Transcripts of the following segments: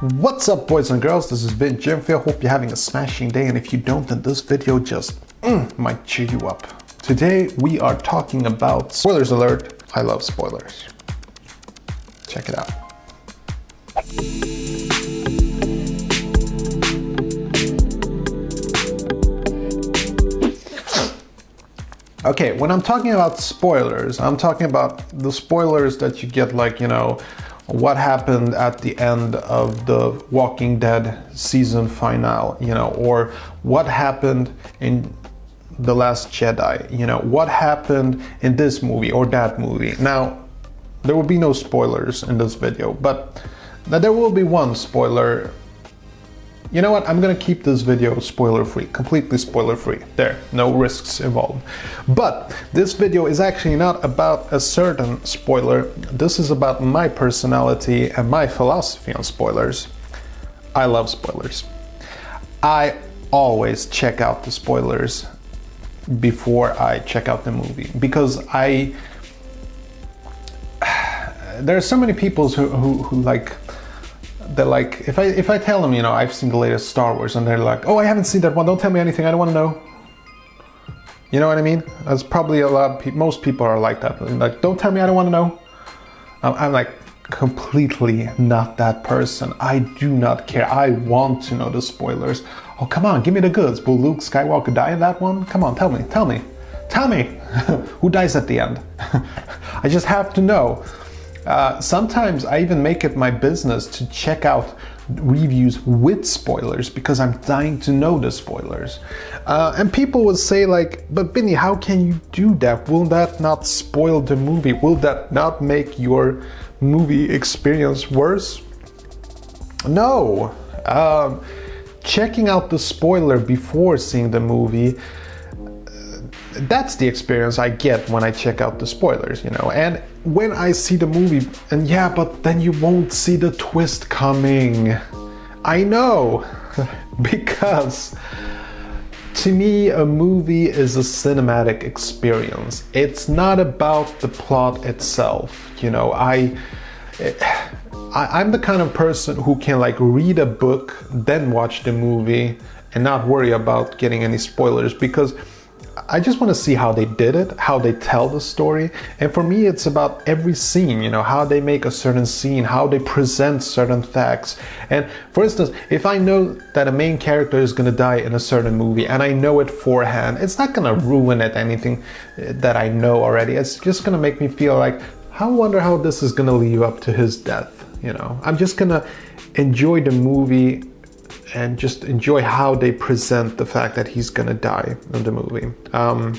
What's up boys and girls, this is Vin Jimfield. Hope you're having a smashing day and if you don't then this video just mm, might cheer you up. Today we are talking about, spoilers alert, I love spoilers. Check it out. Okay, when I'm talking about spoilers, I'm talking about the spoilers that you get like, you know, what happened at the end of the Walking Dead season finale, you know, or what happened in The Last Jedi, you know, what happened in this movie or that movie. Now, there will be no spoilers in this video, but there will be one spoiler you know what? I'm gonna keep this video spoiler free, completely spoiler free. There, no risks involved. But this video is actually not about a certain spoiler. This is about my personality and my philosophy on spoilers. I love spoilers. I always check out the spoilers before I check out the movie because I. There are so many people who, who, who like they're like, if I if I tell them, you know, I've seen the latest Star Wars, and they're like, oh, I haven't seen that one. Don't tell me anything. I don't want to know. You know what I mean? That's probably a lot. Of pe- most people are like that. Like, don't tell me. I don't want to know. I'm, I'm like completely not that person. I do not care. I want to know the spoilers. Oh, come on, give me the goods. Will Luke Skywalker die in that one? Come on, tell me, tell me, tell me. Who dies at the end? I just have to know. Uh, sometimes I even make it my business to check out reviews with spoilers because I'm dying to know the spoilers. Uh, and people would say like, but Vinny, how can you do that? Will that not spoil the movie? Will that not make your movie experience worse? No. Um, checking out the spoiler before seeing the movie that's the experience I get when I check out the spoilers, you know. And when I see the movie, and yeah, but then you won't see the twist coming. I know, because to me, a movie is a cinematic experience. It's not about the plot itself, you know. I. I, I'm the kind of person who can like read a book, then watch the movie, and not worry about getting any spoilers because I just want to see how they did it, how they tell the story. And for me, it's about every scene, you know, how they make a certain scene, how they present certain facts. And for instance, if I know that a main character is going to die in a certain movie and I know it forehand, it's not going to ruin it anything uh, that I know already. It's just going to make me feel like, I wonder how this is going to lead up to his death. You know, I'm just going to enjoy the movie and just enjoy how they present the fact that he's gonna die in the movie. Um,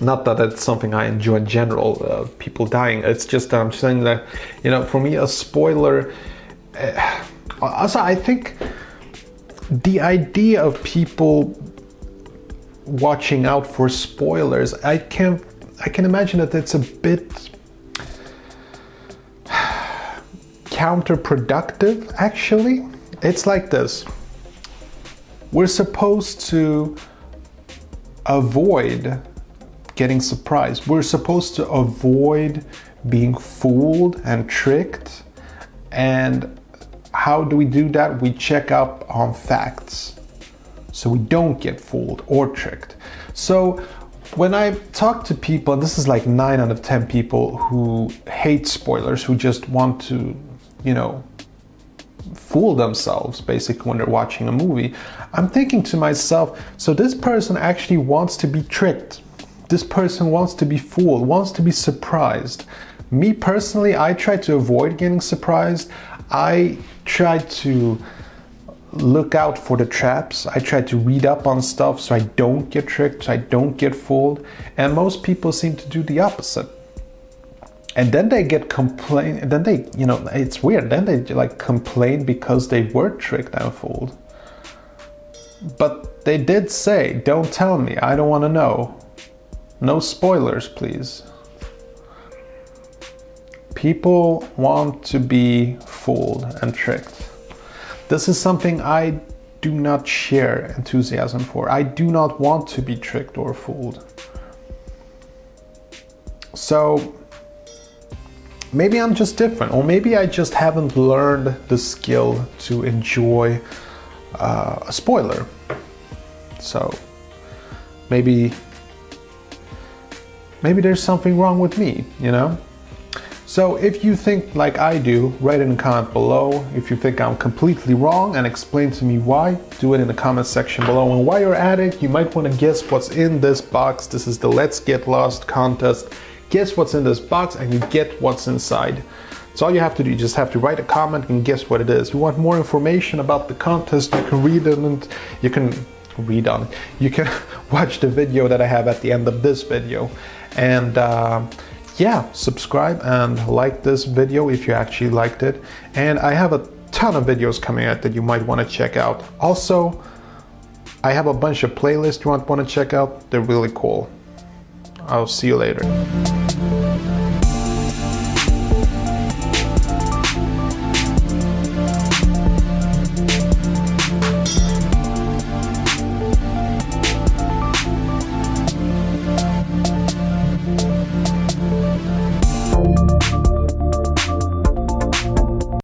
not that it's something I enjoy in general, uh, people dying. It's just I'm saying that, you know, for me, a spoiler. Uh, also, I think the idea of people watching out for spoilers, I can't, I can imagine that it's a bit counterproductive, actually it's like this we're supposed to avoid getting surprised. We're supposed to avoid being fooled and tricked. And how do we do that? We check up on facts so we don't get fooled or tricked. So when I talk to people, and this is like nine out of 10 people who hate spoilers, who just want to, you know, fool themselves basically when they're watching a movie. I'm thinking to myself, so this person actually wants to be tricked. This person wants to be fooled, wants to be surprised. Me personally, I try to avoid getting surprised. I try to look out for the traps. I try to read up on stuff so I don't get tricked, so I don't get fooled. And most people seem to do the opposite and then they get complain then they you know it's weird. Then they like complain because they were tricked and fooled. But they did say don't tell me. I don't want to know. No spoilers please. People want to be fooled and tricked. This is something i do not share enthusiasm for. I do not want to be tricked or fooled. So maybe I'm just different, or maybe I just haven't learned the skill to enjoy uh, a spoiler. So maybe maybe there's something wrong with me, you know? So if you think like I do, write in the comment below. If you think I'm completely wrong and explain to me why, do it in the comment section below. And while you're at it, you might want to guess what's in this box. This is the Let's Get Lost contest. Guess what's in this box and you get what's inside. So all you have to do, you just have to write a comment and guess what it is. You want more information about the contest, you can read it and you can read on it. You can watch the video that I have at the end of this video. And uh, yeah, subscribe and like this video if you actually liked it. And I have a ton of videos coming out that you might want to check out. Also, I have a bunch of playlists you might want to check out. They're really cool. I'll see you later.